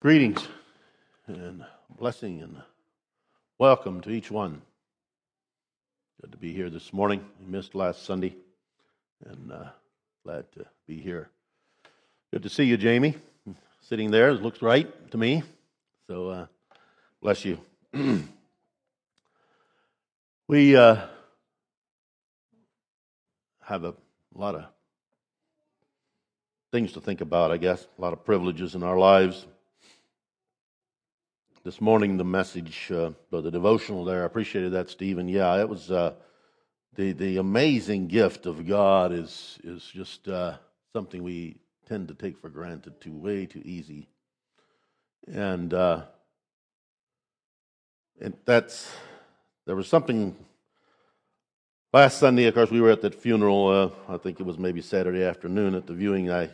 Greetings and blessing and welcome to each one. Good to be here this morning. We missed last Sunday and uh, glad to be here. Good to see you, Jamie. Sitting there, it looks right to me. So uh, bless you. we uh, have a lot of things to think about, I guess, a lot of privileges in our lives this morning the message, uh, the devotional there. I appreciated that, Stephen. Yeah, it was uh, the the amazing gift of God is is just uh, something we tend to take for granted too way too easy, and uh, and that's there was something last Sunday. Of course, we were at that funeral. Uh, I think it was maybe Saturday afternoon at the viewing. I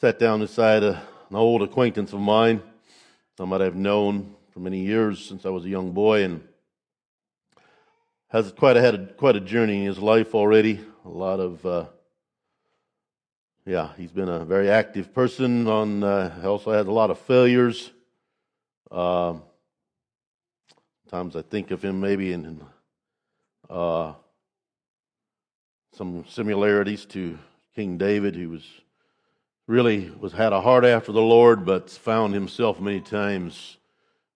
sat down beside a, an old acquaintance of mine somebody I've known for many years since I was a young boy, and has quite a, had a, quite a journey in his life already. A lot of, uh, yeah, he's been a very active person. On uh, also has a lot of failures. Uh, sometimes I think of him maybe in uh, some similarities to King David, who was really was had a heart after the Lord, but found himself many times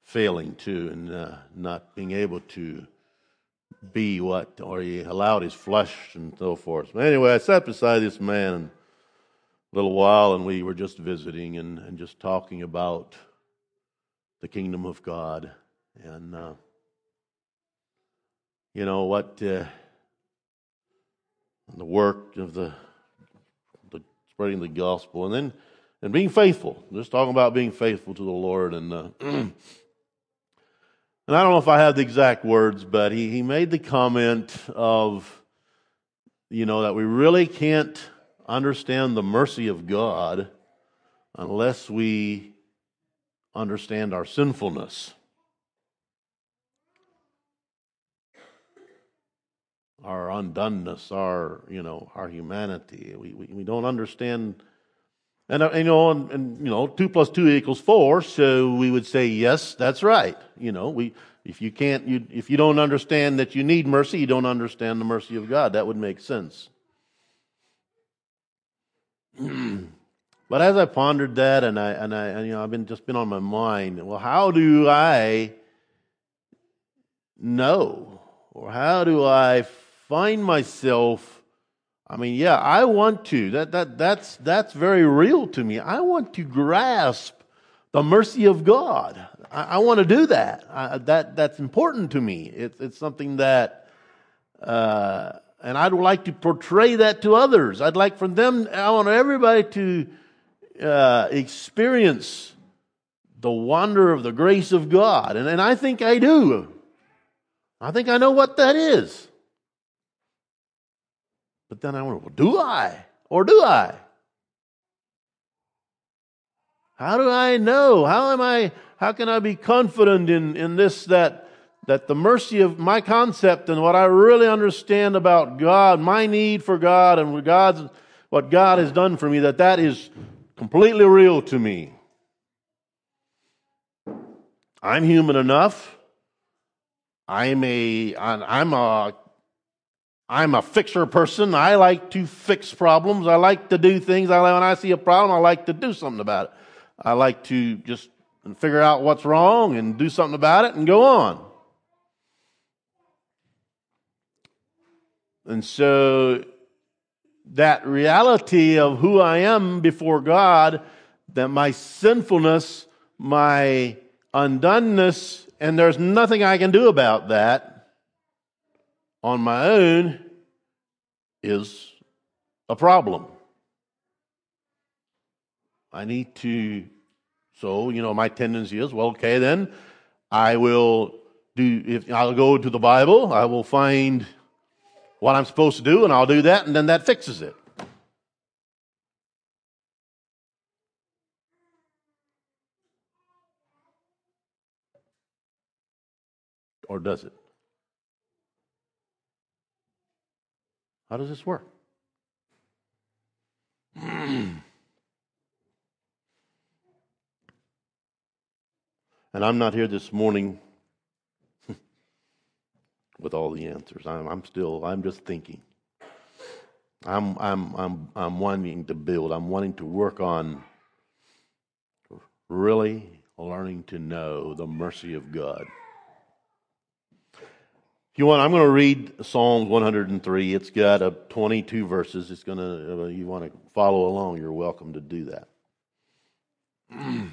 failing to and uh, not being able to be what, or he allowed his flesh and so forth. But anyway, I sat beside this man a little while, and we were just visiting and, and just talking about the kingdom of God and. Uh, you know what uh, the work of the spreading the gospel, and then and being faithful. Just talking about being faithful to the Lord, and uh, and I don't know if I have the exact words, but he he made the comment of, you know, that we really can't understand the mercy of God unless we understand our sinfulness. Our undoneness, our you know our humanity. We we, we don't understand, and uh, you know, and, and, you know, two plus two equals four. So we would say yes, that's right. You know, we if you can't you if you don't understand that you need mercy, you don't understand the mercy of God. That would make sense. but as I pondered that, and I and I and, you know I've been just been on my mind. Well, how do I know, or how do I find myself I mean, yeah, I want to. That, that, that's, that's very real to me. I want to grasp the mercy of God. I, I want to do that. I, that. That's important to me. It, it's something that, uh, and I'd like to portray that to others. I'd like for them, I want everybody to uh, experience the wonder of the grace of God. And, and I think I do. I think I know what that is. But then I wonder, well, do I? Or do I? How do I know? How am I, how can I be confident in, in this, that, that the mercy of my concept and what I really understand about God, my need for God and God's, what God has done for me, that that is completely real to me. I'm human enough. I'm a, I'm a I'm a fixer person. I like to fix problems. I like to do things. I, when I see a problem, I like to do something about it. I like to just figure out what's wrong and do something about it and go on. And so that reality of who I am before God, that my sinfulness, my undoneness, and there's nothing I can do about that on my own is a problem. I need to, so, you know, my tendency is, well, okay, then I will do, if I'll go to the Bible, I will find what I'm supposed to do, and I'll do that, and then that fixes it. Or does it? How does this work? And I'm not here this morning with all the answers. I'm, I'm still, I'm just thinking. I'm, I'm, I'm, I'm wanting to build. I'm wanting to work on really learning to know the mercy of God. You want, I'm going to read Psalms 103. It's got a 22 verses. It's going to, uh, you want to follow along, you're welcome to do that.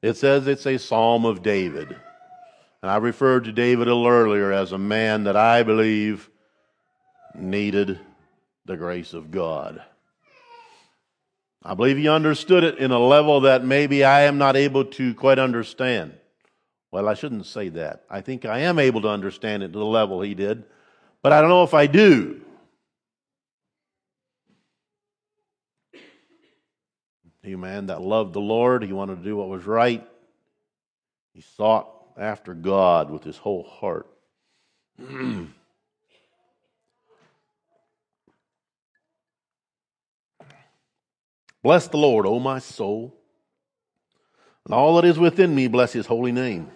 It says it's a psalm of David. And I referred to David a little earlier as a man that I believe needed the grace of God. I believe he understood it in a level that maybe I am not able to quite understand. Well, I shouldn't say that. I think I am able to understand it to the level he did, but I don't know if I do. He man that loved the Lord, he wanted to do what was right. He sought after God with his whole heart. Bless the Lord, O my soul, and all that is within me, bless his holy name.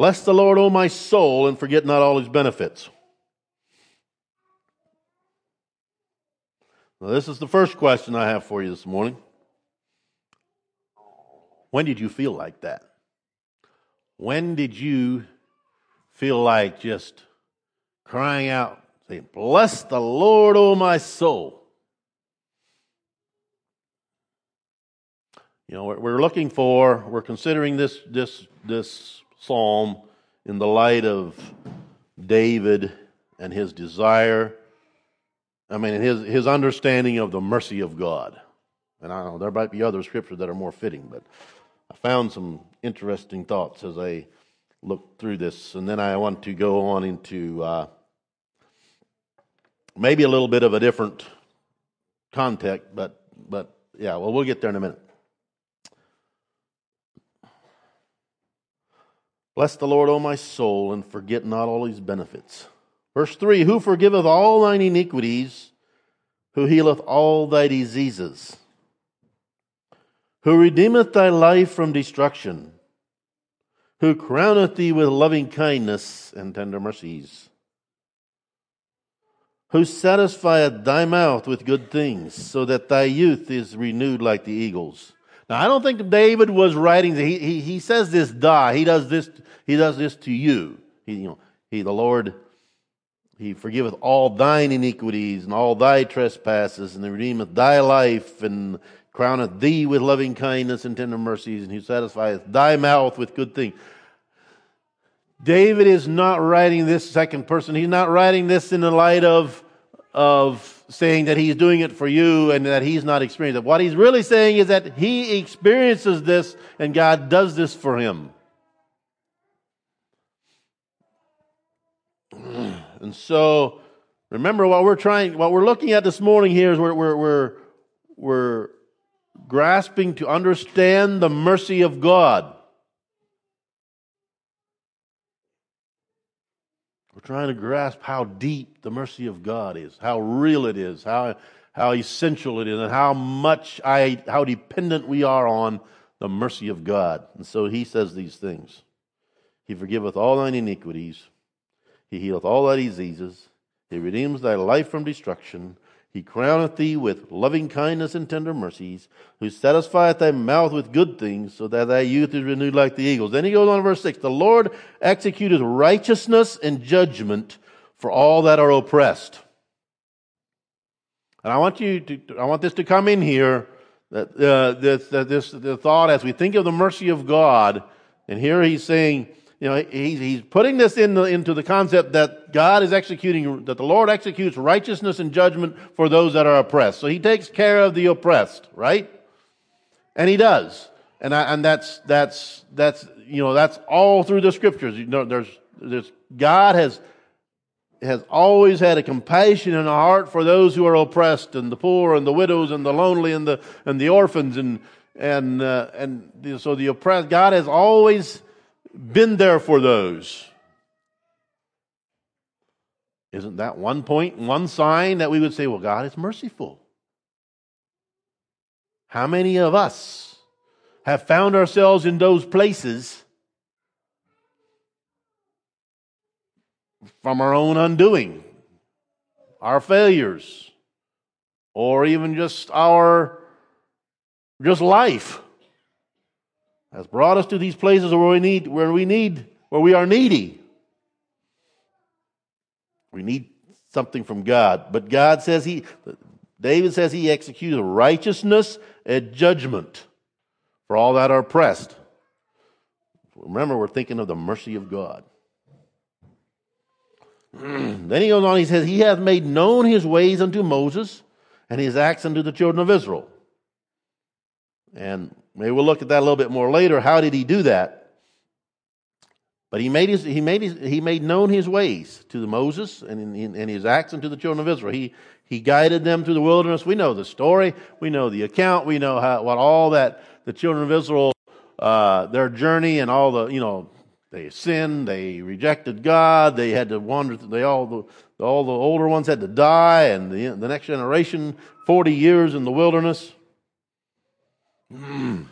Bless the Lord, O my soul, and forget not all his benefits. Now, this is the first question I have for you this morning. When did you feel like that? When did you feel like just crying out, saying, Bless the Lord, O my soul? You know, we're looking for, we're considering this, this, this psalm in the light of David and his desire, I mean, his, his understanding of the mercy of God. And I know there might be other scriptures that are more fitting, but I found some interesting thoughts as I looked through this. And then I want to go on into uh, maybe a little bit of a different context, but, but yeah, well, we'll get there in a minute. Bless the Lord, O my soul, and forget not all his benefits. Verse 3 Who forgiveth all thine iniquities, who healeth all thy diseases, who redeemeth thy life from destruction, who crowneth thee with loving kindness and tender mercies, who satisfieth thy mouth with good things, so that thy youth is renewed like the eagles. Now, I don't think David was writing. He, he, he says this die. He does this. He does this to you. He, you know, he, the Lord, He forgiveth all thine iniquities and all thy trespasses, and redeemeth thy life, and crowneth thee with loving kindness and tender mercies, and He satisfieth thy mouth with good things. David is not writing this second person. He's not writing this in the light of of saying that he's doing it for you and that he's not experiencing it. What he's really saying is that he experiences this and God does this for him. And so, remember what we're trying, what we're looking at this morning here is we're, we're, we're, we're grasping to understand the mercy of God. We're trying to grasp how deep the mercy of God is, how real it is, how, how essential it is, and how much I, how dependent we are on the mercy of God. And so he says these things. He forgiveth all thine iniquities. He healeth all thy diseases. He redeems thy life from destruction. He crowneth thee with loving kindness and tender mercies, who satisfieth thy mouth with good things, so that thy youth is renewed like the eagles. Then he goes on verse 6 The Lord executeth righteousness and judgment for all that are oppressed. And I want you to, I want this to come in here, that, uh, this, that this the thought as we think of the mercy of God, and here he's saying, you know, he's, he's putting this in the, into the concept that God is executing, that the Lord executes righteousness and judgment for those that are oppressed. So he takes care of the oppressed, right? And he does. And, I, and that's, that's, that's, you know, that's all through the scriptures. You know, there's, there's, God has, has always had a compassion and a heart for those who are oppressed and the poor and the widows and the lonely and the, and the orphans and, and, uh, and so the oppressed, God has always been there for those. Isn't that one point, one sign that we would say, well, God is merciful? How many of us have found ourselves in those places from our own undoing, our failures, or even just our just life has brought us to these places where we need where we need where we are needy. We need something from God. But God says he David says he executes righteousness and judgment for all that are oppressed. Remember, we're thinking of the mercy of God. then he goes on, he says, He hath made known his ways unto Moses and his acts unto the children of Israel. And maybe we'll look at that a little bit more later. How did he do that? But he made, his, he, made his, he made known his ways to Moses and, in, and his acts and to the children of Israel. He, he guided them through the wilderness. We know the story. We know the account. We know how, what all that the children of Israel, uh, their journey and all the, you know, they sinned. They rejected God. They had to wander. They all the, all the older ones had to die and the, the next generation, 40 years in the wilderness. Mm.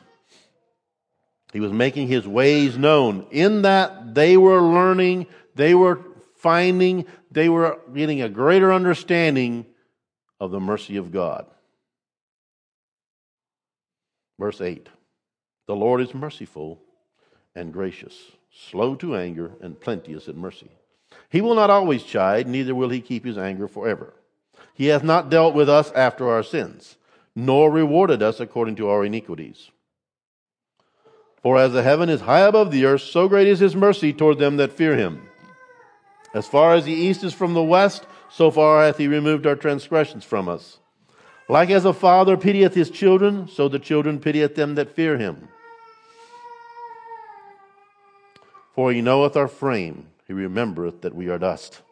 He was making his ways known. In that, they were learning, they were finding, they were getting a greater understanding of the mercy of God. Verse 8 The Lord is merciful and gracious, slow to anger, and plenteous in mercy. He will not always chide, neither will he keep his anger forever. He hath not dealt with us after our sins, nor rewarded us according to our iniquities. For as the heaven is high above the earth, so great is his mercy toward them that fear him. As far as the east is from the west, so far hath he removed our transgressions from us. Like as a father pitieth his children, so the children pitieth them that fear him. For he knoweth our frame, he remembereth that we are dust.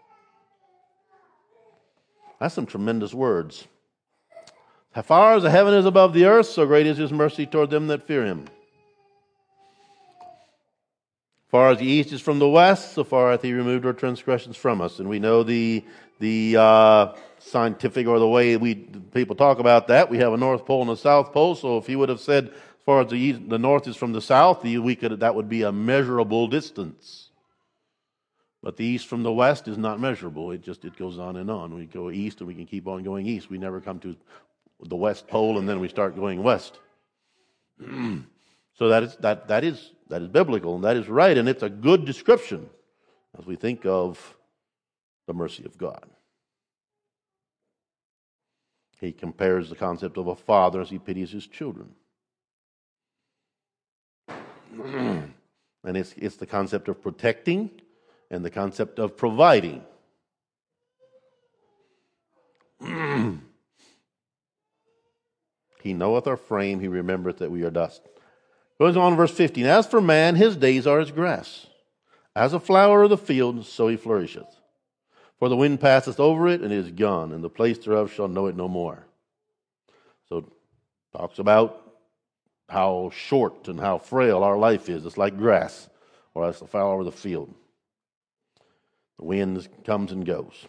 That's some tremendous words. As far as the heaven is above the earth, so great is his mercy toward them that fear him. Far as the east is from the west, so far hath he removed our transgressions from us. And we know the the uh, scientific or the way we people talk about that. We have a north pole and a south pole. So if he would have said, as far as the east, the north is from the south, we could that would be a measurable distance. But the east from the west is not measurable. It just it goes on and on. We go east and we can keep on going east. We never come to the west pole and then we start going west. so that is that that is that is biblical and that is right, and it's a good description as we think of the mercy of God. He compares the concept of a father as he pities his children. and it's, it's the concept of protecting and the concept of providing. he knoweth our frame, he remembereth that we are dust. Goes on, verse 15. As for man, his days are as grass. As a flower of the field, so he flourisheth. For the wind passeth over it, and it is gone, and the place thereof shall know it no more. So, talks about how short and how frail our life is. It's like grass, or as the flower of the field. The wind comes and goes.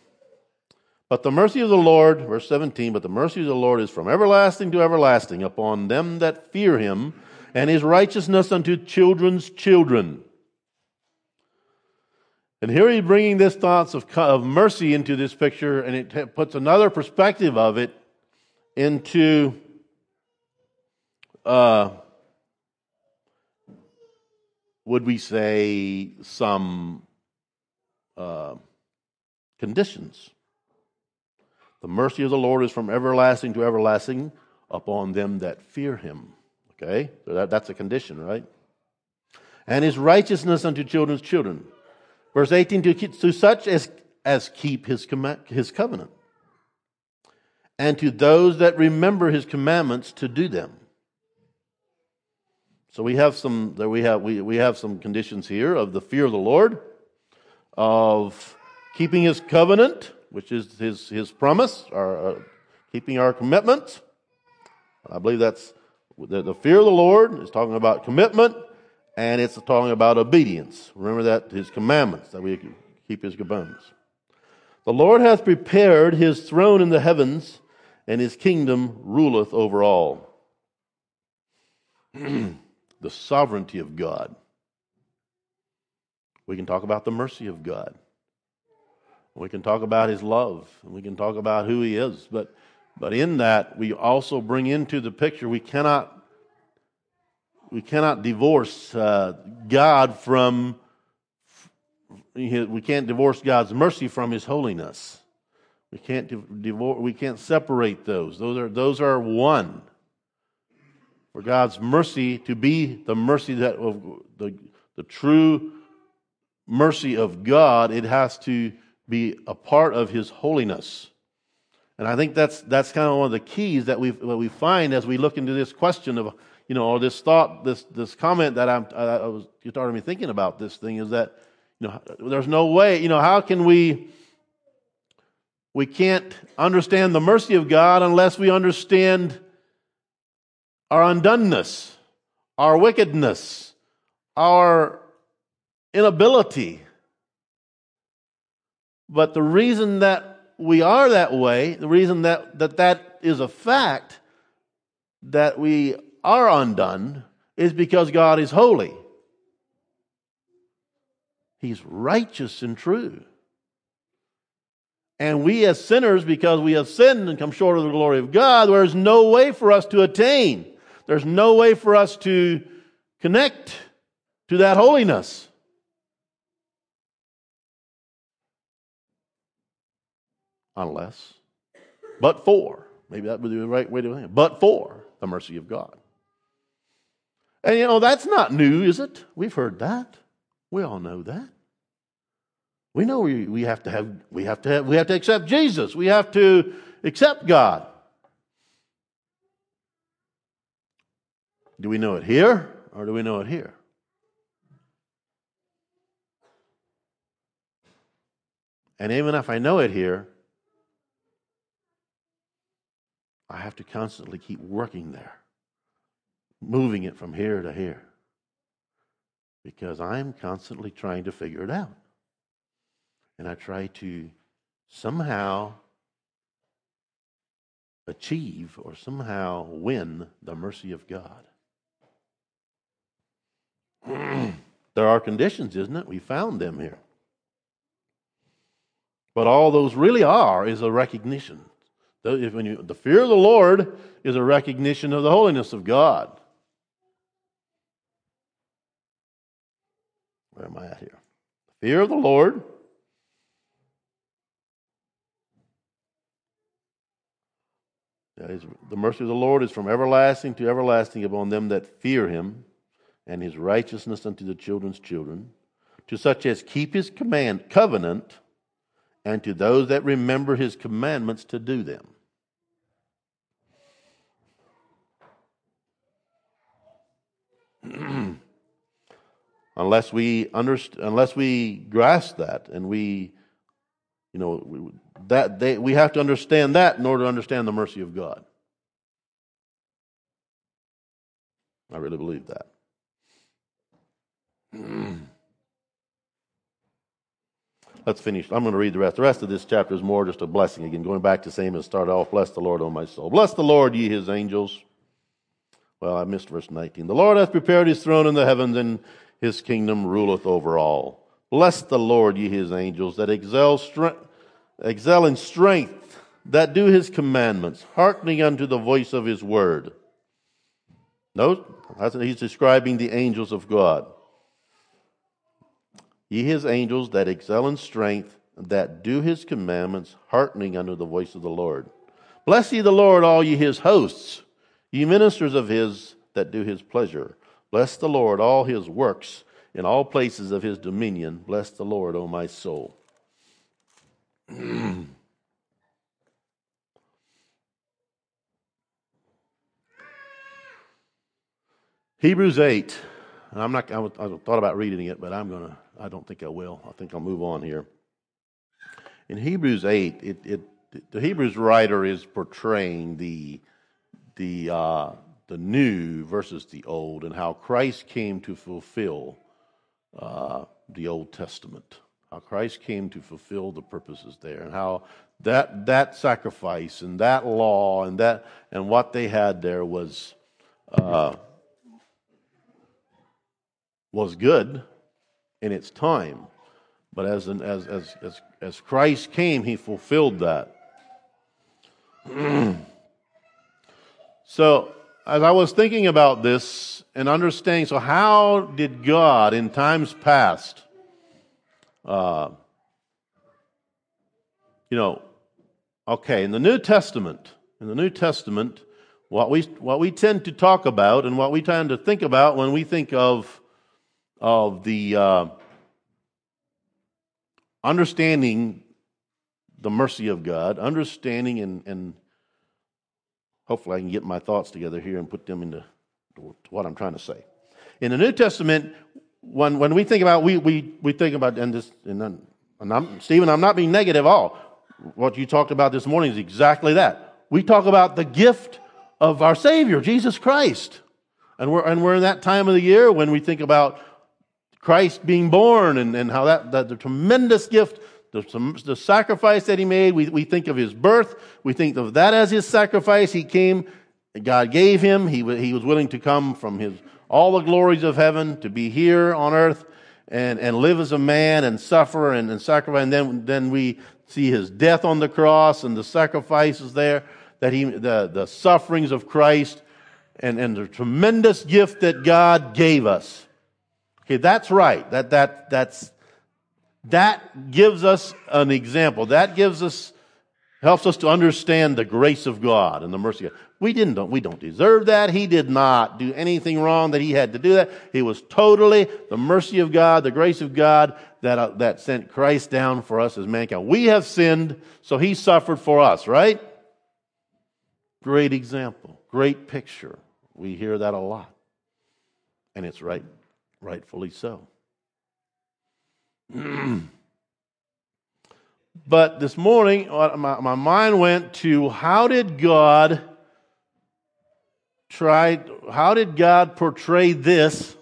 But the mercy of the Lord, verse 17, but the mercy of the Lord is from everlasting to everlasting upon them that fear him and his righteousness unto children's children. And here he's bringing this thoughts of, of mercy into this picture, and it puts another perspective of it into uh, would we say some uh, conditions. The mercy of the Lord is from everlasting to everlasting upon them that fear him. Okay? So that, that's a condition, right? And his righteousness unto children's children. Verse 18 to, to such as, as keep his, his covenant, and to those that remember his commandments to do them. So we have some there we have we, we have some conditions here of the fear of the Lord, of keeping his covenant, which is his his promise, or uh, keeping our commitment. I believe that's the, the fear of the Lord is talking about commitment, and it's talking about obedience. Remember that his commandments, that we keep his commandments. The Lord hath prepared his throne in the heavens, and his kingdom ruleth over all. the sovereignty of God. We can talk about the mercy of God. We can talk about his love. We can talk about who he is. But, but in that, we also bring into the picture we cannot, we cannot divorce uh, God from, we can't divorce God's mercy from his holiness. We can't divorce, we can't separate those. Those are, those are one. For God's mercy to be the mercy that of the, the true mercy of God, it has to be a part of His holiness. And I think that's, that's kind of one of the keys that we, that we find as we look into this question of, you know, or this thought, this, this comment that I'm, I, was, you started me thinking about this thing is that, you know, there's no way, you know, how can we, we can't understand the mercy of God unless we understand our undoneness, our wickedness, our inability. But the reason that we are that way, the reason that that, that is a fact that we are undone, is because God is holy. He's righteous and true. And we as sinners, because we have sinned and come short of the glory of God, there's no way for us to attain. There's no way for us to connect to that holiness. Unless, but for, maybe that would be the right way to think, it. but for the mercy of God. And you know, that's not new, is it? We've heard that. We all know that. We know we, we have to have we have to have, we have to accept Jesus. We have to accept God. Do we know it here or do we know it here? And even if I know it here, I have to constantly keep working there, moving it from here to here, because I'm constantly trying to figure it out and I try to somehow achieve or somehow win the mercy of God. there are conditions, isn't it? We found them here. But all those really are is a recognition. The, fear of the Lord is a recognition of the holiness of God. Where am I at here? Fear of the Lord the mercy of the Lord is from everlasting to everlasting upon them that fear him, and his righteousness unto the children's children, to such as keep his command covenant, and to those that remember his commandments to do them. unless we underst- unless we grasp that and we you know, that they, we have to understand that in order to understand the mercy of God. I really believe that. Let's finish. I'm going to read the rest. The rest of this chapter is more just a blessing. Again, going back to same as started off. Bless the Lord, O my soul. Bless the Lord, ye his angels. Well, I missed verse 19. The Lord hath prepared his throne in the heavens, and his kingdom ruleth over all. Bless the Lord, ye his angels, that excel excel in strength, that do his commandments, hearkening unto the voice of his word. Note, he's describing the angels of God. Ye his angels that excel in strength, that do his commandments, hearkening unto the voice of the Lord. Bless ye the Lord, all ye his hosts, ye ministers of his that do his pleasure. Bless the Lord, all his works, in all places of his dominion. Bless the Lord, O my soul. Hebrews 8. And I'm not, I, I thought about reading it, but I'm going to, I don't think I will. I think I'll move on here. In Hebrews 8, it, it, the Hebrews writer is portraying the, the, uh, the new versus the old and how Christ came to fulfill uh, the Old Testament how Christ came to fulfill the purposes there, and how that that sacrifice and that law and that and what they had there was uh, was good in its time. But as, an, as, as, as, as Christ came, he fulfilled that. so, as I was thinking about this and understanding, so how did God in times past, uh, you know, okay, in the New Testament, in the New Testament, what we, what we tend to talk about and what we tend to think about when we think of, of the uh, understanding the mercy of God, understanding and, and hopefully I can get my thoughts together here and put them into what I'm trying to say. In the New Testament, when, when we think about, we, we, we think about, and this, and, then, and I'm, Stephen, I'm not being negative at all. What you talked about this morning is exactly that. We talk about the gift of our Savior, Jesus Christ. And we're, and we're in that time of the year when we think about Christ being born and, and how that, that the tremendous gift, the, the sacrifice that he made, we, we think of his birth, we think of that as his sacrifice. He came, God gave him, he, he was willing to come from his, all the glories of heaven to be here on earth and, and live as a man and suffer and, and sacrifice. And then, then we see his death on the cross and the sacrifices there that he, the, the sufferings of Christ and, and the tremendous gift that God gave us. Okay, that's right. That, that, that's, that gives us an example. That gives us, helps us to understand the grace of God and the mercy of God. We didn't, we don't deserve that. He did not do anything wrong that he had to do that. It was totally the mercy of God, the grace of God that, uh, that sent Christ down for us as mankind. We have sinned, so he suffered for us, right? Great example, great picture. We hear that a lot. And it's right, rightfully so. but this morning, my, my mind went to how did God try, how did God portray this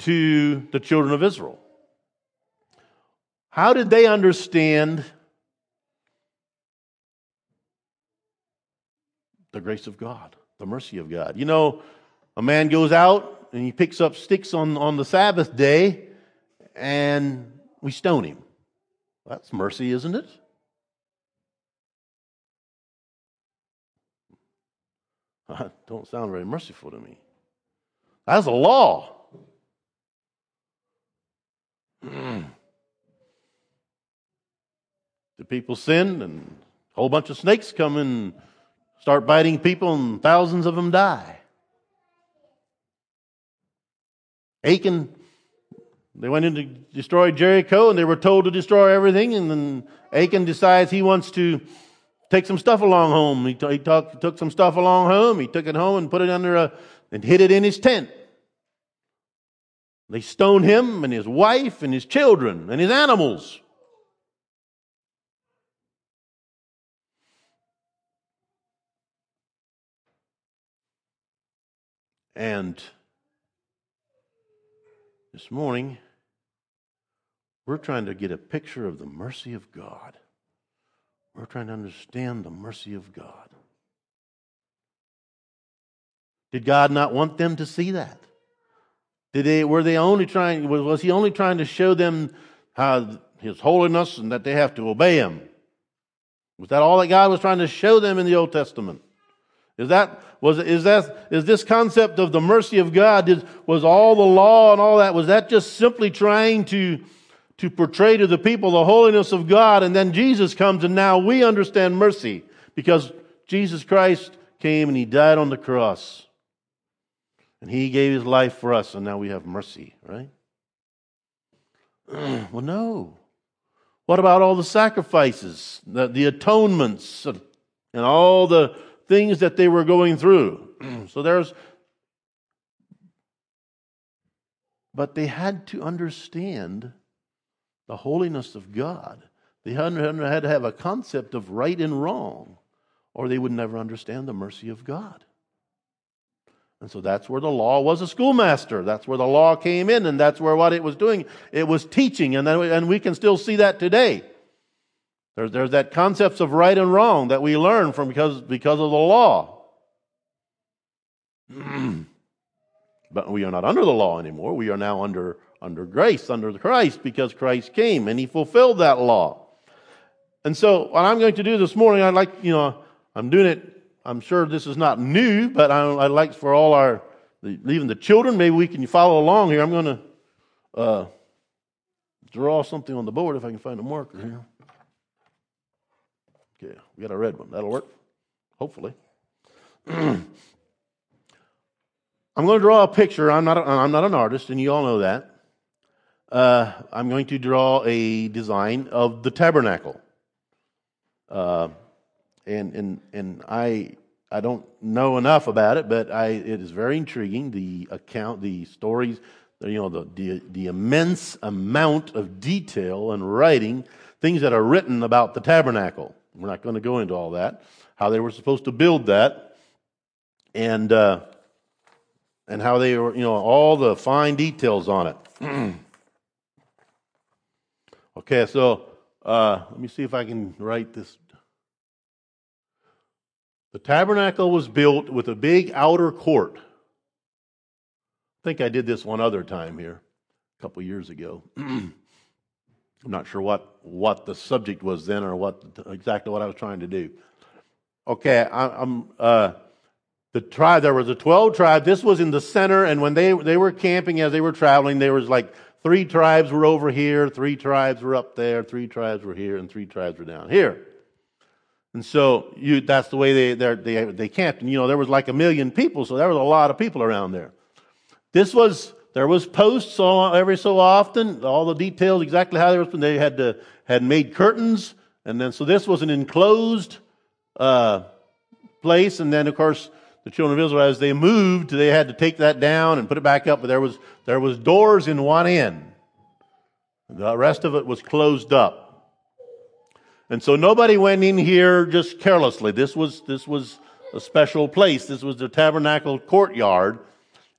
to the children of Israel? How did they understand the grace of God, the mercy of God. You know, a man goes out and he picks up sticks on, on the Sabbath day and we stone him. That's mercy, isn't it? Don't sound very merciful to me. That's a law. the people sinned and a whole bunch of snakes come and start biting people, and thousands of them die. Achan, they went in to destroy Jericho, and they were told to destroy everything, and then Achan decides he wants to take some stuff along home. He, t- he talk, took some stuff along home. He took it home and put it under a, and hid it in his tent. They stoned him and his wife and his children and his animals. And this morning, we're trying to get a picture of the mercy of God. We're trying to understand the mercy of God. Did God not want them to see that? Did they, were they only trying, was, was he only trying to show them how his holiness and that they have to obey him? Was that all that God was trying to show them in the Old Testament? Is that was is that is this concept of the mercy of God was all the law and all that was that just simply trying to to portray to the people the holiness of God and then Jesus comes and now we understand mercy because Jesus Christ came and he died on the cross and he gave his life for us and now we have mercy, right? well, no. What about all the sacrifices, the, the atonements, and all the things that they were going through. so there's, but they had to understand the holiness of God. They had to have a concept of right and wrong, or they would never understand the mercy of God. And so that's where the law was a schoolmaster. That's where the law came in, and that's where what it was doing. It was teaching, and, then, and we can still see that today. There's, there's that concepts of right and wrong that we learn from because, because of the law. but we are not under the law anymore. We are now under, under grace, under Christ, because Christ came and he fulfilled that law. And so, what I'm going to do this morning, I'd like, you know, I'm doing it, I'm sure this is not new, but I, would like for all our, even the children, maybe we can follow along here. I'm going to uh, draw something on the board if I can find a marker here. Okay, we got a red one. That'll work, hopefully. I'm going to draw a picture. I'm not, a, I'm not an artist, and you all know that. Uh, I'm going to draw a design of the tabernacle. Uh, and and and I I don't know enough about it, but I it is very intriguing. The account, the stories, you know, the the, the immense amount of detail and writing, things that are written about the tabernacle. We're not going to go into all that. How they were supposed to build that, and uh, and how they were, you know, all the fine details on it. okay, so uh, let me see if I can write this. The tabernacle was built with a big outer court. I think I did this one other time here, a couple years ago. I'm not sure what, what the subject was then or what exactly what I was trying to do. Okay, I, am uh, the tribe. There was a twelve tribe. This was in the center, and when they they were camping as they were traveling, there was like Three tribes were over here, three tribes were up there, three tribes were here, and three tribes were down here. And so you, that's the way they, they, they camped. And you know, there was like a million people, so there was a lot of people around there. This was, there was posts every so often, all the details exactly how they were, they had to, had made curtains. And then, so this was an enclosed, uh, place. And then, of course, the children of Israel, as they moved, they had to take that down and put it back up, but there was, there was doors in one end. The rest of it was closed up. And so nobody went in here just carelessly. This was, this was a special place. This was the tabernacle courtyard.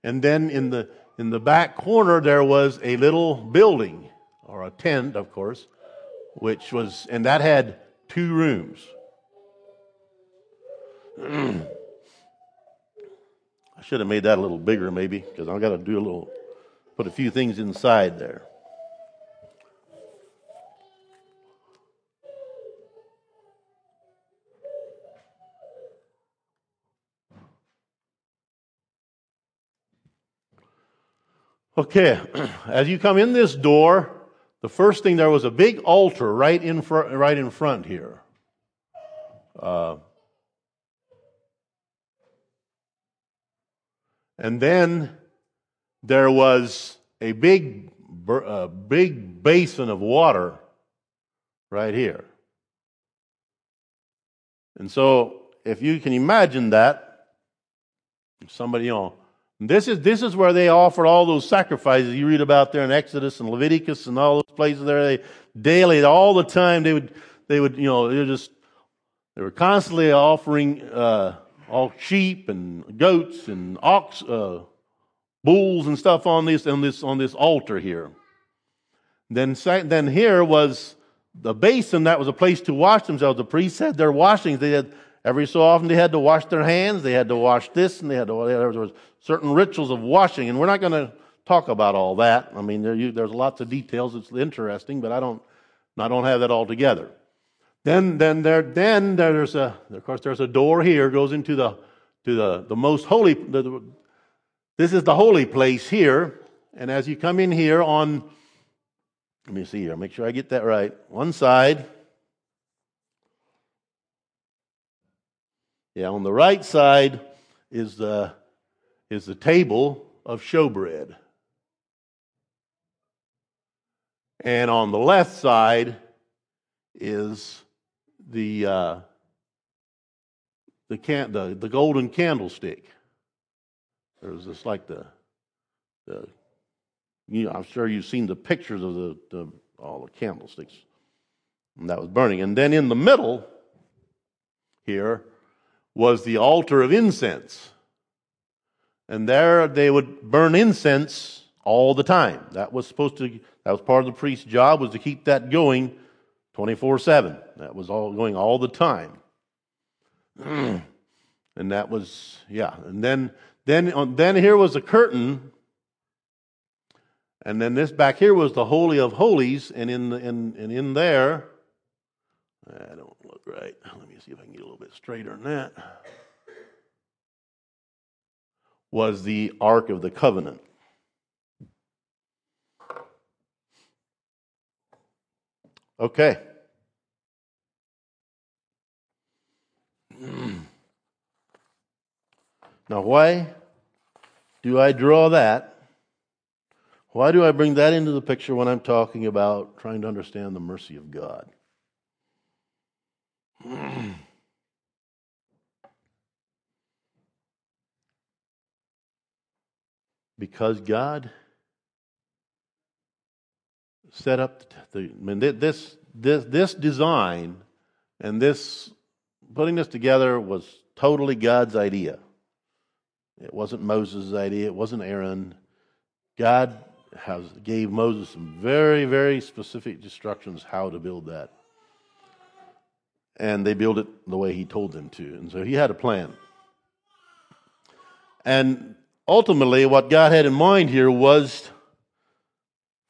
And then in the, in the back corner, there was a little building, or a tent, of course, which was, and that had two rooms. I should have made that a little bigger, maybe, because I've got to do a little, put a few things inside there. Okay, as you come in this door, the first thing there was a big altar right in front, right in front here. Uh, And then there was a big, a big basin of water right here. And so, if you can imagine that, somebody, you know, this is, this is where they offered all those sacrifices you read about there in Exodus and Leviticus and all those places there. They daily, all the time, they would, they would, you know, they just, they were constantly offering, uh, all sheep and goats and ox, uh, bulls and stuff on this, on this, on this altar here. Then, then here was the basin that was a place to wash themselves. The priests had their washings. They had every so often they had to wash their hands. They had to wash this, and they had to. There was certain rituals of washing, and we're not going to talk about all that. I mean, there, you, there's lots of details. It's interesting, but I don't, I don't have that all together. Then, then there, then there's a, of course, there's a door here goes into the, to the, the most holy. The, the, this is the holy place here, and as you come in here on, let me see here, make sure I get that right. One side, yeah, on the right side is the is the table of showbread, and on the left side is the uh, the can the, the golden candlestick. There's this like the the you know, I'm sure you've seen the pictures of the, the all the candlesticks and that was burning. And then in the middle here was the altar of incense. And there they would burn incense all the time. That was supposed to that was part of the priest's job was to keep that going 24 7. That was all going all the time. and that was, yeah. And then, Then, on, then here was a curtain. And then this back here was the Holy of Holies. And in, in, and in there, I don't look right. Let me see if I can get a little bit straighter than that. Was the Ark of the Covenant. Okay. Now, why do I draw that? Why do I bring that into the picture when I'm talking about trying to understand the mercy of God? because God set up the, I mean, this, this, this design and this putting this together was totally God's idea. It wasn't Moses' idea. It wasn't Aaron. God has, gave Moses some very, very specific instructions how to build that. And they built it the way he told them to. And so he had a plan. And ultimately, what God had in mind here was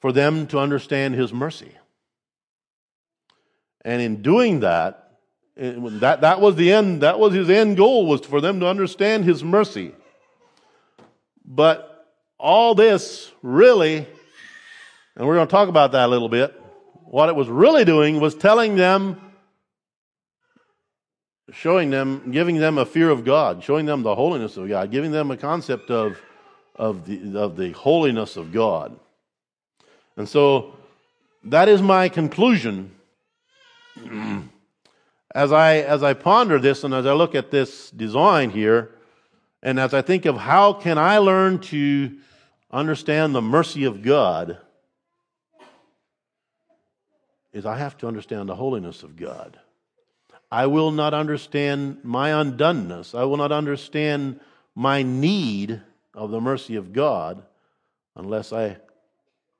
for them to understand his mercy. And in doing that, eh, that, that was the end, that was his end goal, was for them to understand his mercy. But all this really, and we're going to talk about that a little bit, what it was really doing was telling them, showing them, giving them a fear of God, showing them the holiness of God, giving them a concept of, of, the, of the holiness of God. And so that is my conclusion. as I, as I ponder this and as I look at this design here, and as I think of how can I learn to understand the mercy of God, is I have to understand the holiness of God. I will not understand my undoneness. I will not understand my need of the mercy of God unless I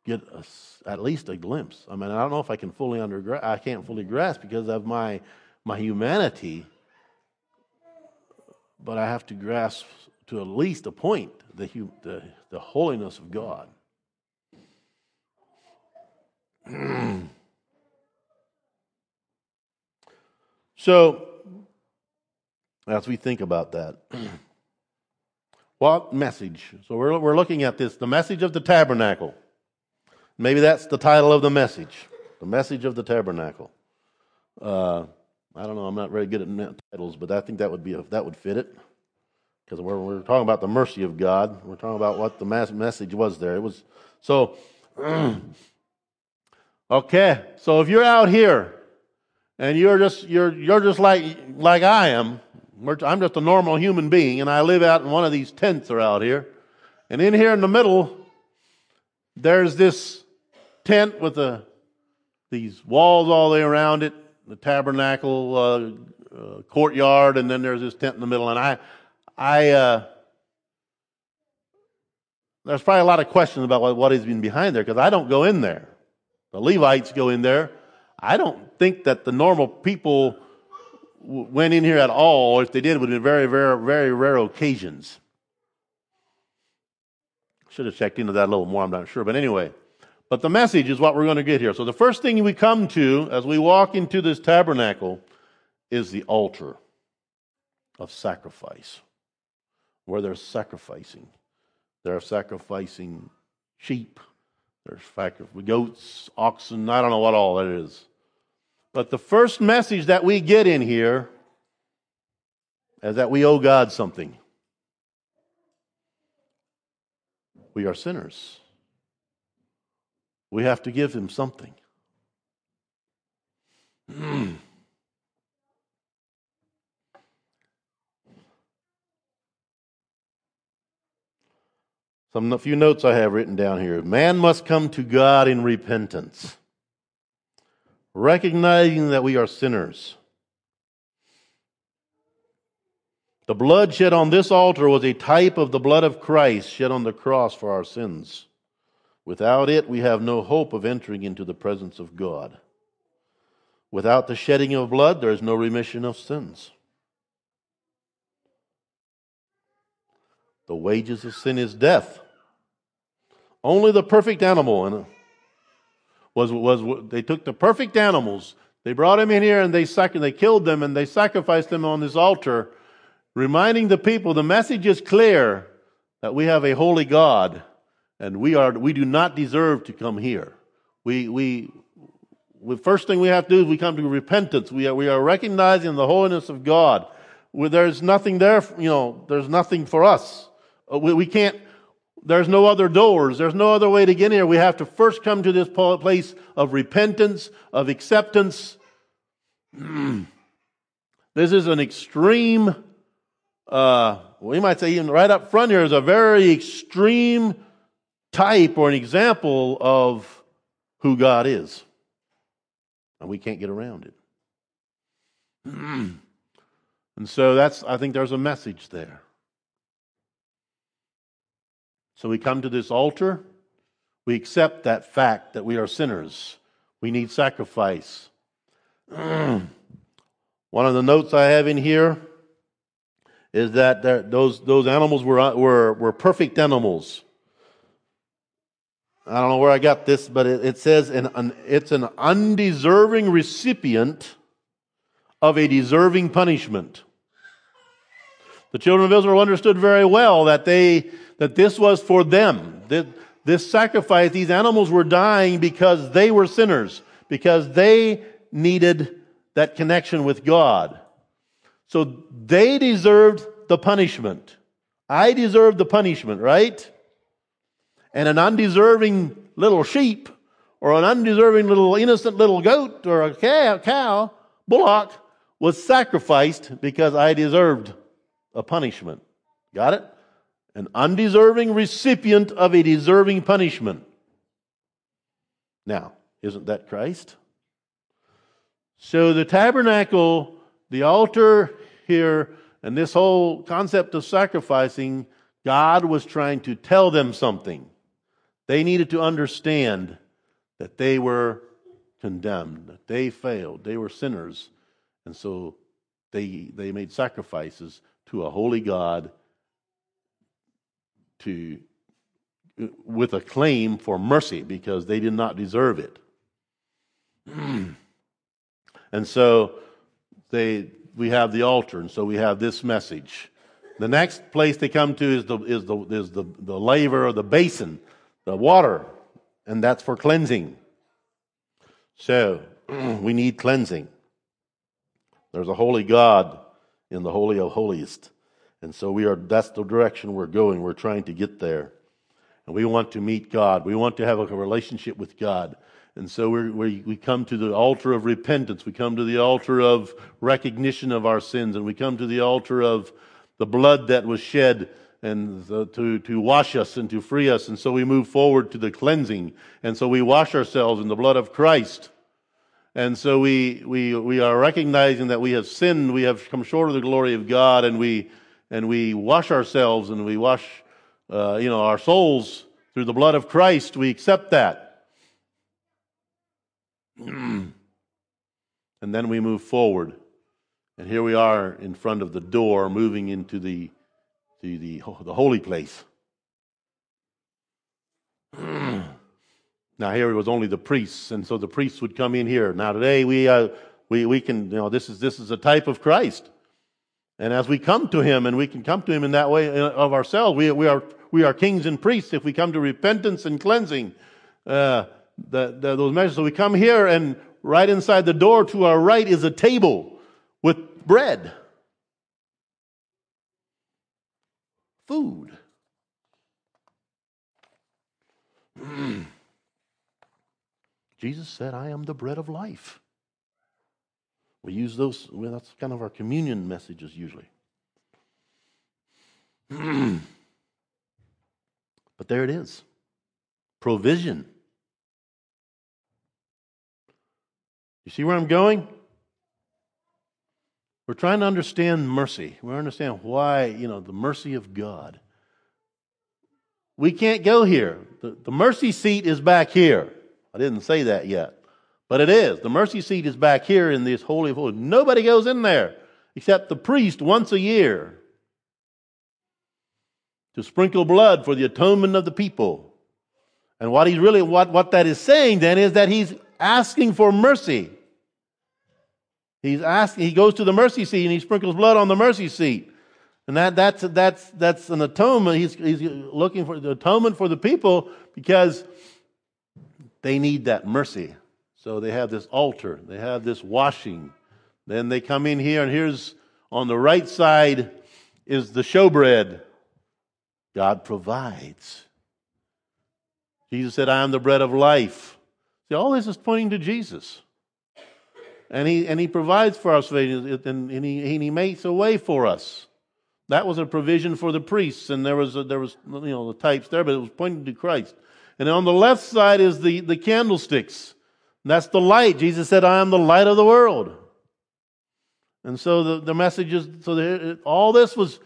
get a, at least a glimpse. I mean, I don't know if I can fully under I can't fully grasp because of my my humanity but I have to grasp to at least a point the, the, the holiness of God. so, as we think about that, what message? So, we're, we're looking at this the message of the tabernacle. Maybe that's the title of the message the message of the tabernacle. Uh, I don't know. I'm not very good at titles, but I think that would be a, that would fit it because we're, we're talking about the mercy of God. We're talking about what the message was there. It was so. okay, so if you're out here and you're just you're you're just like like I am. I'm just a normal human being, and I live out in one of these tents are out here, and in here in the middle, there's this tent with the these walls all the way around it the tabernacle uh, uh, courtyard, and then there's this tent in the middle. And I, I, uh, there's probably a lot of questions about what, what has been behind there because I don't go in there. The Levites go in there. I don't think that the normal people went in here at all. If they did, it would been very, very, very rare occasions. Should have checked into that a little more. I'm not sure, but anyway. But the message is what we're going to get here. So the first thing we come to as we walk into this tabernacle is the altar of sacrifice, where they're sacrificing. They're sacrificing sheep, there's of goats, oxen, I don't know what all that is. But the first message that we get in here is that we owe God something. We are sinners. We have to give him something. Some a few notes I have written down here. Man must come to God in repentance, recognizing that we are sinners. The blood shed on this altar was a type of the blood of Christ shed on the cross for our sins. Without it, we have no hope of entering into the presence of God. Without the shedding of blood, there is no remission of sins. The wages of sin is death. Only the perfect animal and was was they took the perfect animals. They brought them in here and they sac- they killed them and they sacrificed them on this altar, reminding the people the message is clear that we have a holy God and we are we do not deserve to come here. We we the first thing we have to do is we come to repentance. We are, we are recognizing the holiness of God. There's nothing there, you know, there's nothing for us. Uh, we, we can't, there's no other doors. There's no other way to get here. We have to first come to this place of repentance, of acceptance. this is an extreme, uh, we might say even right up front here is a very extreme type or an example of who God is. And we can't get around it. and so that's, I think there's a message there. So we come to this altar. We accept that fact that we are sinners. We need sacrifice. One of the notes I have in here is that there, those, those animals were, uh, were, were perfect animals. I don't know where I got this, but it, it says an, an, it's an undeserving recipient of a deserving punishment. The children of Israel understood very well that they that this was for them. That this sacrifice, these animals were dying because they were sinners, because they needed that connection with God. So they deserved the punishment. I deserved the punishment, right? and an undeserving little sheep or an undeserving little innocent little goat or a cow, cow bullock was sacrificed because I deserved a punishment. Got it? An undeserving recipient of a deserving punishment. Now, isn't that Christ? So the tabernacle, the altar here, and this whole concept of sacrificing, God was trying to tell them something. They needed to understand that they were condemned, that they failed, they were sinners. And so they, they made sacrifices to a holy God to, with a claim for mercy because they did not deserve it. and so they, we have the altar, and so we have this message. The next place they come to is the, is the, is the, the laver or the basin the water, and that's for cleansing. So, we need cleansing. There's a holy God in the Holy of Holiest. And so we are, that's the direction we're going. We're trying to get there. And we want to meet God. We want to have a relationship with God. And so we we come to the altar of repentance. We come to the altar of recognition of our sins. And we come to the altar of the blood that was shed and to, to wash us and to free us. And so we move forward to the cleansing. And so we wash ourselves in the blood of Christ. And so we, we, we are recognizing that we have sinned, we have come short of the glory of God, and we, and we wash ourselves and we wash, uh, you know, our souls through the blood of Christ. We accept that. and then we move forward. And here we are in front of the door, moving into the to the, the holy place. now, here it was only the priests, and so the priests would come in here. Now, today we, uh, we, we can, you know, this is, this is a type of Christ. And as we come to him, and we can come to him in that way uh, of ourselves, we, we, are, we are kings and priests if we come to repentance and cleansing. Uh, the, the, those measures. So we come here, and right inside the door to our right is a table with bread. food. Jesus said, I am the bread of life. We use those, well, that's kind of our communion messages usually. but there it is provision. You see where I'm going? We're trying to understand mercy. We understand why, you know, the mercy of God. We can't go here. The, the mercy seat is back here. I didn't say that yet, but it is. The mercy seat is back here in this holy of holies. Nobody goes in there except the priest once a year. to sprinkle blood for the atonement of the people. And what he's really, what, what that is saying then is that he's asking for mercy. He's asking, he goes to the mercy seat and he sprinkles blood on the mercy seat. And that, that's, that's, that's an atonement. He's, he's looking for the atonement for the people because they need that mercy. So they have this altar, they have this washing. Then they come in here, and here's on the right side is the showbread. God provides. Jesus said, I am the bread of life. See, all this is pointing to Jesus. And he, and he provides for us, and, and, he, and he makes a way for us. That was a provision for the priests, and there was, a, there was you know, the types there, but it was pointing to Christ. And on the left side is the, the candlesticks. That's the light. Jesus said, I am the light of the world. And so the, the message is, so the, all this was,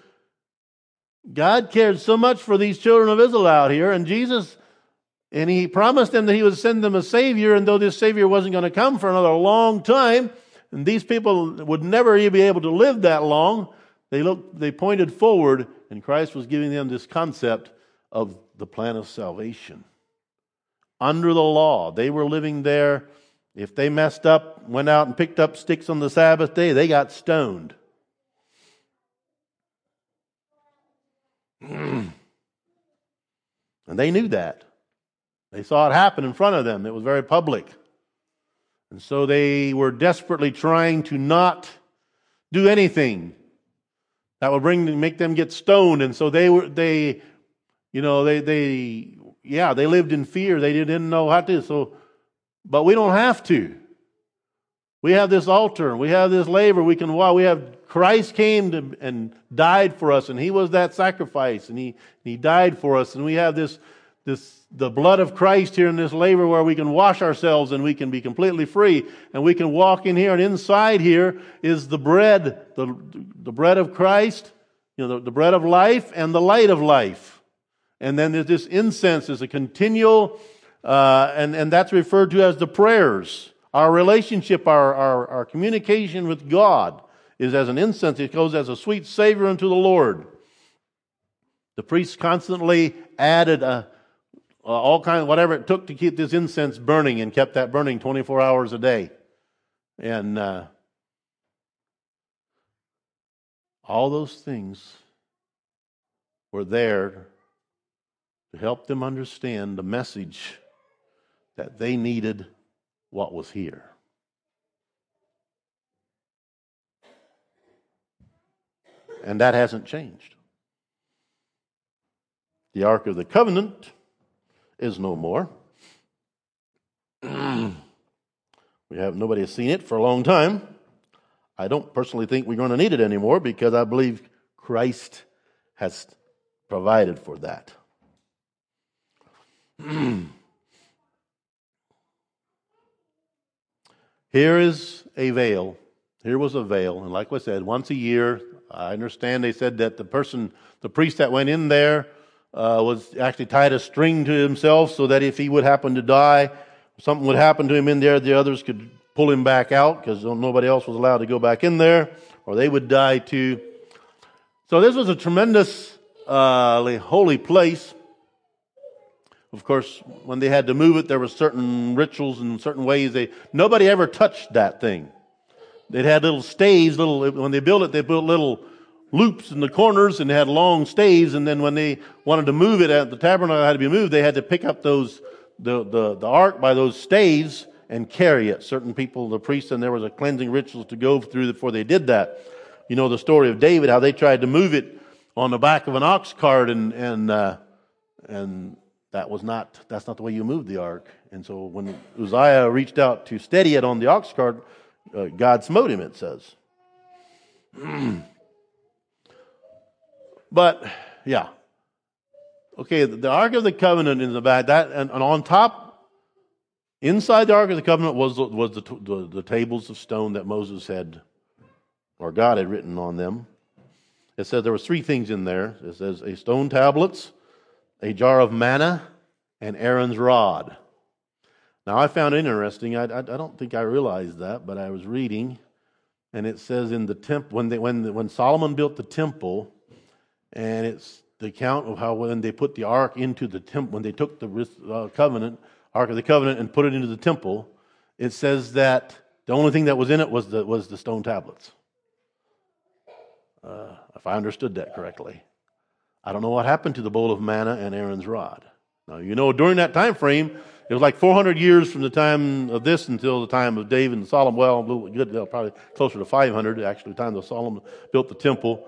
God cared so much for these children of Israel out here, and Jesus, and He promised them that He would send them a Savior, and though this Savior wasn't going to come for another long time, and these people would never be able to live that long, they looked, they pointed forward, and Christ was giving them this concept of the plan of salvation. Under the law, they were living there if they messed up, went out and picked up sticks on the Sabbath day, they got stoned. and they knew that. They saw it happen in front of them. It was very public. And so they were desperately trying to not do anything that would bring make them get stoned. And so they were they you know they they yeah, they lived in fear. They didn't know how to. So but we don't have to. We have this altar, we have this laver. we can wow, we have Christ came to, and died for us, and He was that sacrifice, and He He died for us, and we have this this the blood of Christ here in this laver where we can wash ourselves and we can be completely free, and we can walk in here, and inside here is the bread, the the bread of Christ, you know, the, the bread of life and the light of life, and then there's this incense is a continual uh, and, and that's referred to as the prayers. Our relationship, our, our, our communication with God is as an incense. It goes as a sweet savor unto the Lord. The priests constantly added a, uh, all kind of whatever it took to keep this incense burning and kept that burning 24 hours a day. And uh, all those things were there to help them understand the message that they needed what was here. And that hasn't changed. The Ark of the Covenant is no more. we have nobody has seen it for a long time. I don't personally think we're going to need it anymore because I believe Christ has provided for that. Here is a veil. Here was a veil. And like I said, once a year, I understand they said that the person, the priest that went in there, uh, was actually tied a string to himself so that if he would happen to die, something would happen to him in there, the others could pull him back out because nobody else was allowed to go back in there, or they would die too. So this was a tremendous uh, holy place. Of course, when they had to move it, there were certain rituals and certain ways. They nobody ever touched that thing. They had little staves. Little when they built it, they built little loops in the corners and had long staves. And then when they wanted to move it, the tabernacle had to be moved, they had to pick up those the the, the ark by those staves and carry it. Certain people, the priests, and there was a cleansing rituals to go through before they did that. You know the story of David, how they tried to move it on the back of an ox cart and and uh, and that was not that's not the way you moved the ark. And so when Uzziah reached out to steady it on the ox cart, uh, God smote him. It says. but yeah, okay. The, ark of the covenant in the back that and, and, on top, inside the ark of the covenant was was the, the the tables of stone that Moses had, or God had written on them. It says there was three things in there. It says a stone tablets a jar of manna, and Aaron's rod. Now, I found it interesting. I, I, I, don't think I realized that, but I was reading, and it says in the temple when, when, when Solomon built the temple, and it's the account of how when they put the ark into the temple, when they took the uh, covenant, ark of the covenant, and put it into the temple, it says that the only thing that was in it was the, was the stone tablets. Uh, if I understood that correctly. I don't know what happened to the bowl of manna and Aaron's rod. Now, you know, during that time frame, it was like 400 years from the time of this until the time of David and Solomon. Well, good, probably closer to 500, actually, the time that Solomon built the temple.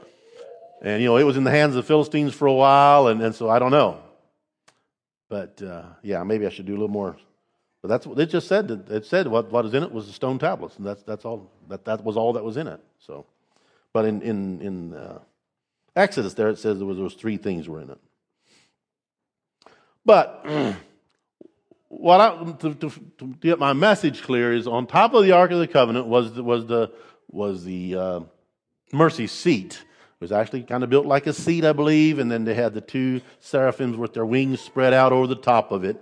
And, you know, it was in the hands of the Philistines for a while, and, and so I don't know. But, uh, yeah, maybe I should do a little more. But that's what it just said. That it said what, what is in it was the stone tablets, and that's, that's all. That, that was all that was in it. So, But in, in, in uh, Exodus, there it says there was, was three things were in it. But what I, to, to, to, get my message clear is on top of the Ark of the Covenant was the, was the, was the uh, mercy seat. It was actually kind of built like a seat, I believe, and then they had the two seraphims with their wings spread out over the top of it.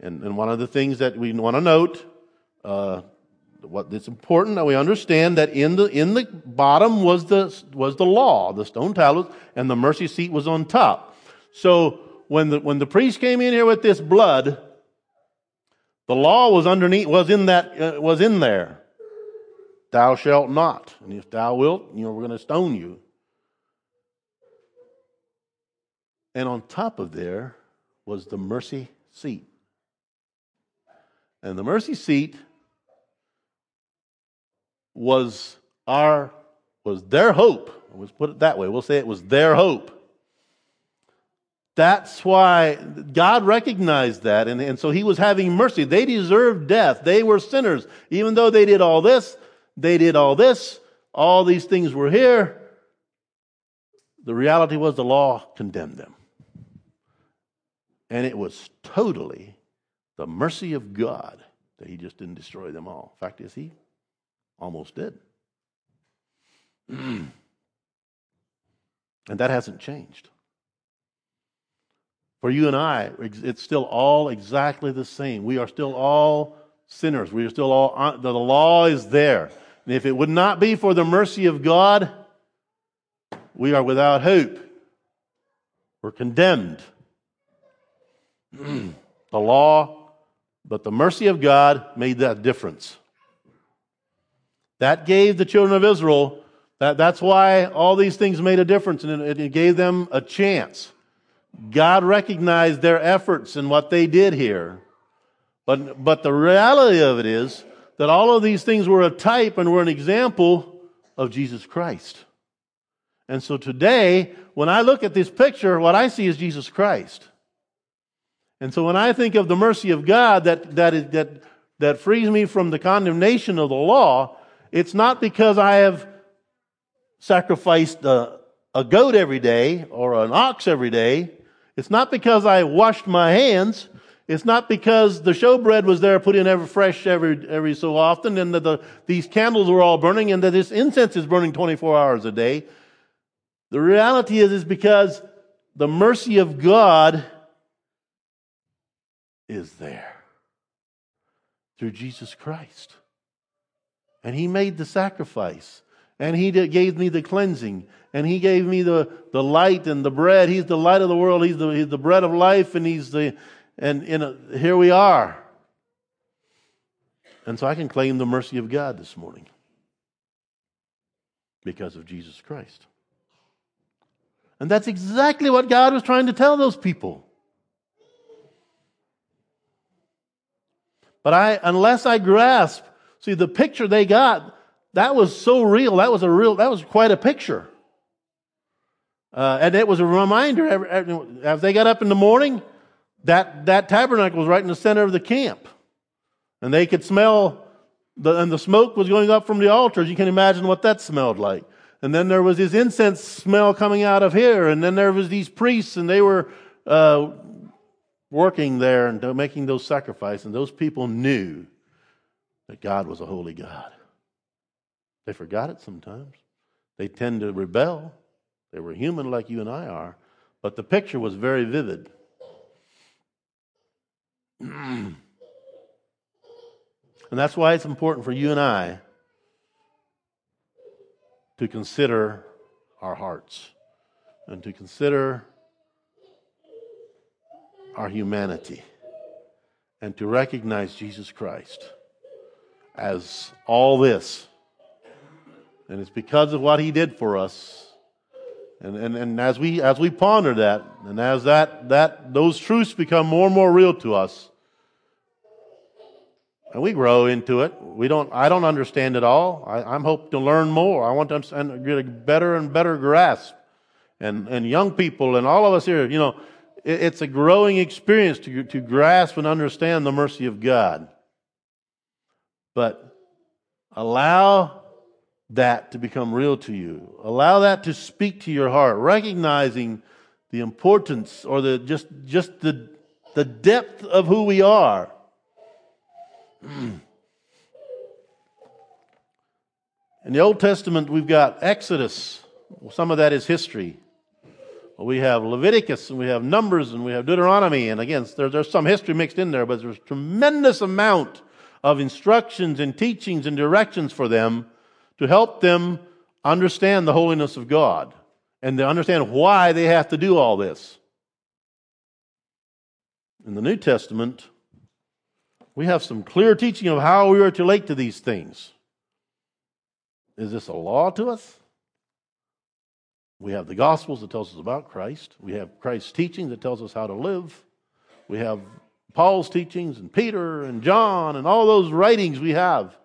And, and one of the things that we want to note, uh, what it's important that we understand that in the in the bottom was the was the law, the stone tablets, and the mercy seat was on top. So when the when the priest came in here with this blood, the law was underneath was in that uh, was in there. Thou shalt not, and if thou wilt, you know we're going to stone you. And on top of there was the mercy seat. And the mercy seat was our was their hope. Let's put it that way. We'll say it was their hope. That's why God recognized that, and, and so He was having mercy. They deserved death. They were sinners. Even though they did all this, they did all this, all these things were here. The reality was the law condemned them. And it was totally the mercy of God that He just didn't destroy them all. Fact is, He almost did. and that hasn't changed. For you and I, it's still all exactly the same. We are still all sinners. We are still all, uh, the law is there. And if it would not be for the mercy of God, we are without hope. We're condemned. the law, but the mercy of God made that difference. That gave the children of Israel, that, that's why all these things made a difference, and it, it gave them a chance. God recognized their efforts and what they did here. But, but the reality of it is that all of these things were a type and were an example of Jesus Christ. And so today, when I look at this picture, what I see is Jesus Christ. And so when I think of the mercy of God that, that, is, that, that frees me from the condemnation of the law, it's not because I have sacrificed a, a goat every day or an ox every day. It's not because I washed my hands. It's not because the showbread was there put in every fresh every, every so often and that the, these candles were all burning and that this incense is burning 24 hours a day. The reality is, is because the mercy of God is there through Jesus Christ. And He made the sacrifice. And He gave me the cleansing and he gave me the, the light and the bread. He's the light of the world. He's the, he's the bread of life, and he's the, and, and here we are. And so I can claim the mercy of God this morning because of Jesus Christ. And that's exactly what God was trying to tell those people. But I, unless I grasp, see the picture they got, that was so real. That was a real, that was quite a picture. Uh, and it was a reminder as they got up in the morning, that, that tabernacle was right in the center of the camp. And they could smell, the, and the smoke was going up from the altars. You can imagine what that smelled like. And then there was this incense smell coming out of here. And then there was these priests, and they were uh, working there and making those sacrifices. And those people knew that God was a holy God. They forgot it sometimes. They tend to rebel. They were human like you and I are, but the picture was very vivid. and that's why it's important for you and I to consider our hearts. and to consider our humanity and to recognize Jesus Christ as all this. And it's because of what he did for us. And, and, and as we as we ponder that, and as that that those truths become more and more real to us, and we grow into it. We don't I don't understand it all. I, I'm hope to learn more. I want to get a better and better grasp. And and young people and all of us here, you know, it's a growing experience to, to grasp and understand the mercy of God. But allow that to become real to you. Allow that to speak to your heart, recognizing the importance or the just just the the depth of who we are. In the Old Testament, we've got Exodus. Some of that is history. We have Leviticus and we have Numbers and we have Deuteronomy. And again, there, there's some history mixed in there, but there's a tremendous amount of instructions and teachings and directions for them to help them understand the holiness of God and to understand why they have to do all this. In the New Testament, we have some clear teaching of how we are to relate to these things. Is this a law to us? We have the Gospels that tells us about Christ. We have Christ's teaching that tells us how to live. We have Paul's teachings and Peter and John and all those writings we have.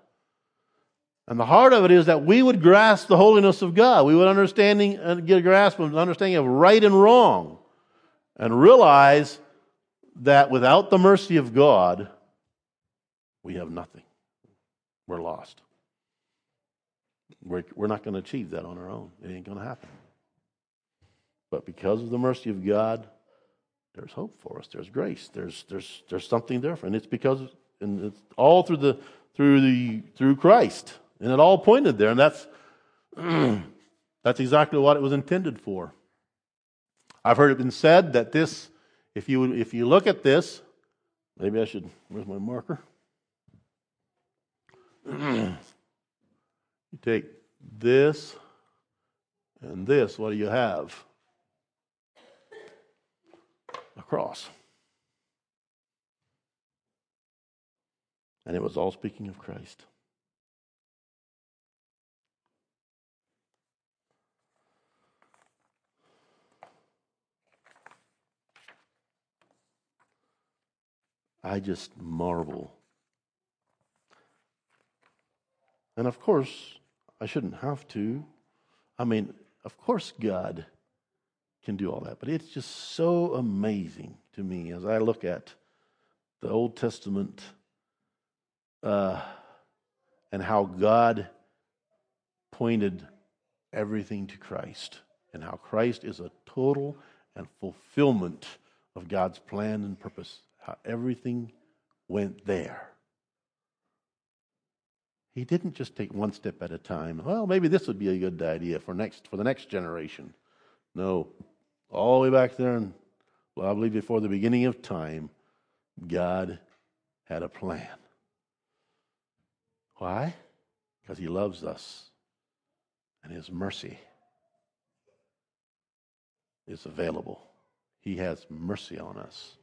And the heart of it is that we would grasp the holiness of God. We would understanding and uh, get a grasp of understanding of right and wrong and realize that without the mercy of God, we have nothing. We're lost. We're, we're not going to achieve that on our own. It ain't going to happen. But because of the mercy of God, there's hope for us. There's grace. There's there's there's something different. It's because and it's all through the through the through Christ, and it all pointed there. And that's that's exactly what it was intended for. I've heard it been said that this, if you if you look at this, maybe I should. Where's my marker? you take this and this. What do you have? A cross. And it was all speaking of Christ. I just marvel. And of course, I shouldn't have to. I mean, of course, God can do all that. But it's just so amazing to me as I look at the Old Testament uh, and how God pointed everything to Christ and how Christ is a total and fulfillment of God's plan and purpose, how everything went there. He didn't just take one step at a time. Well, maybe this would be a good idea for next for the next generation. No, all the way back there, and well, I believe before the beginning of time, God had a plan. Why? Because He loves us, and His mercy is available. He has mercy on us.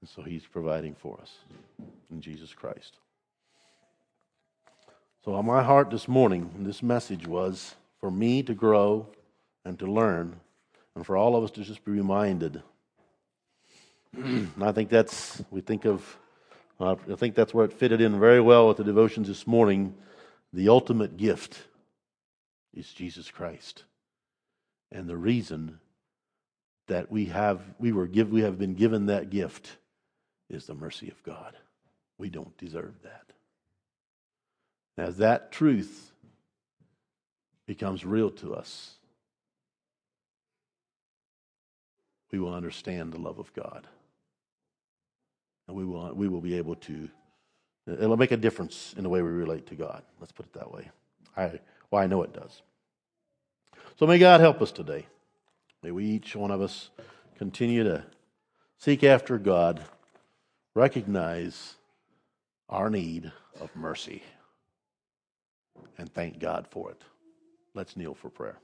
And so He's providing for us in Jesus Christ. So, on my heart this morning, this message was for me to grow and to learn and for all of us to just be reminded. I think that's, we think of, uh, I think that's where it fitted in very well with the devotions this morning. The ultimate gift is Jesus Christ. And the reason that we have, we were give, we have been given that gift is the mercy of God. We don't deserve that. As that truth becomes real to us, we will understand the love of God. And we will, we will be able to, it'll make a difference in the way we relate to God. Let's put it that way. I, well, I know it does. So may God help us today. May we each one of us continue to seek after God, recognize our need of mercy, and thank God for it. Let's kneel for prayer.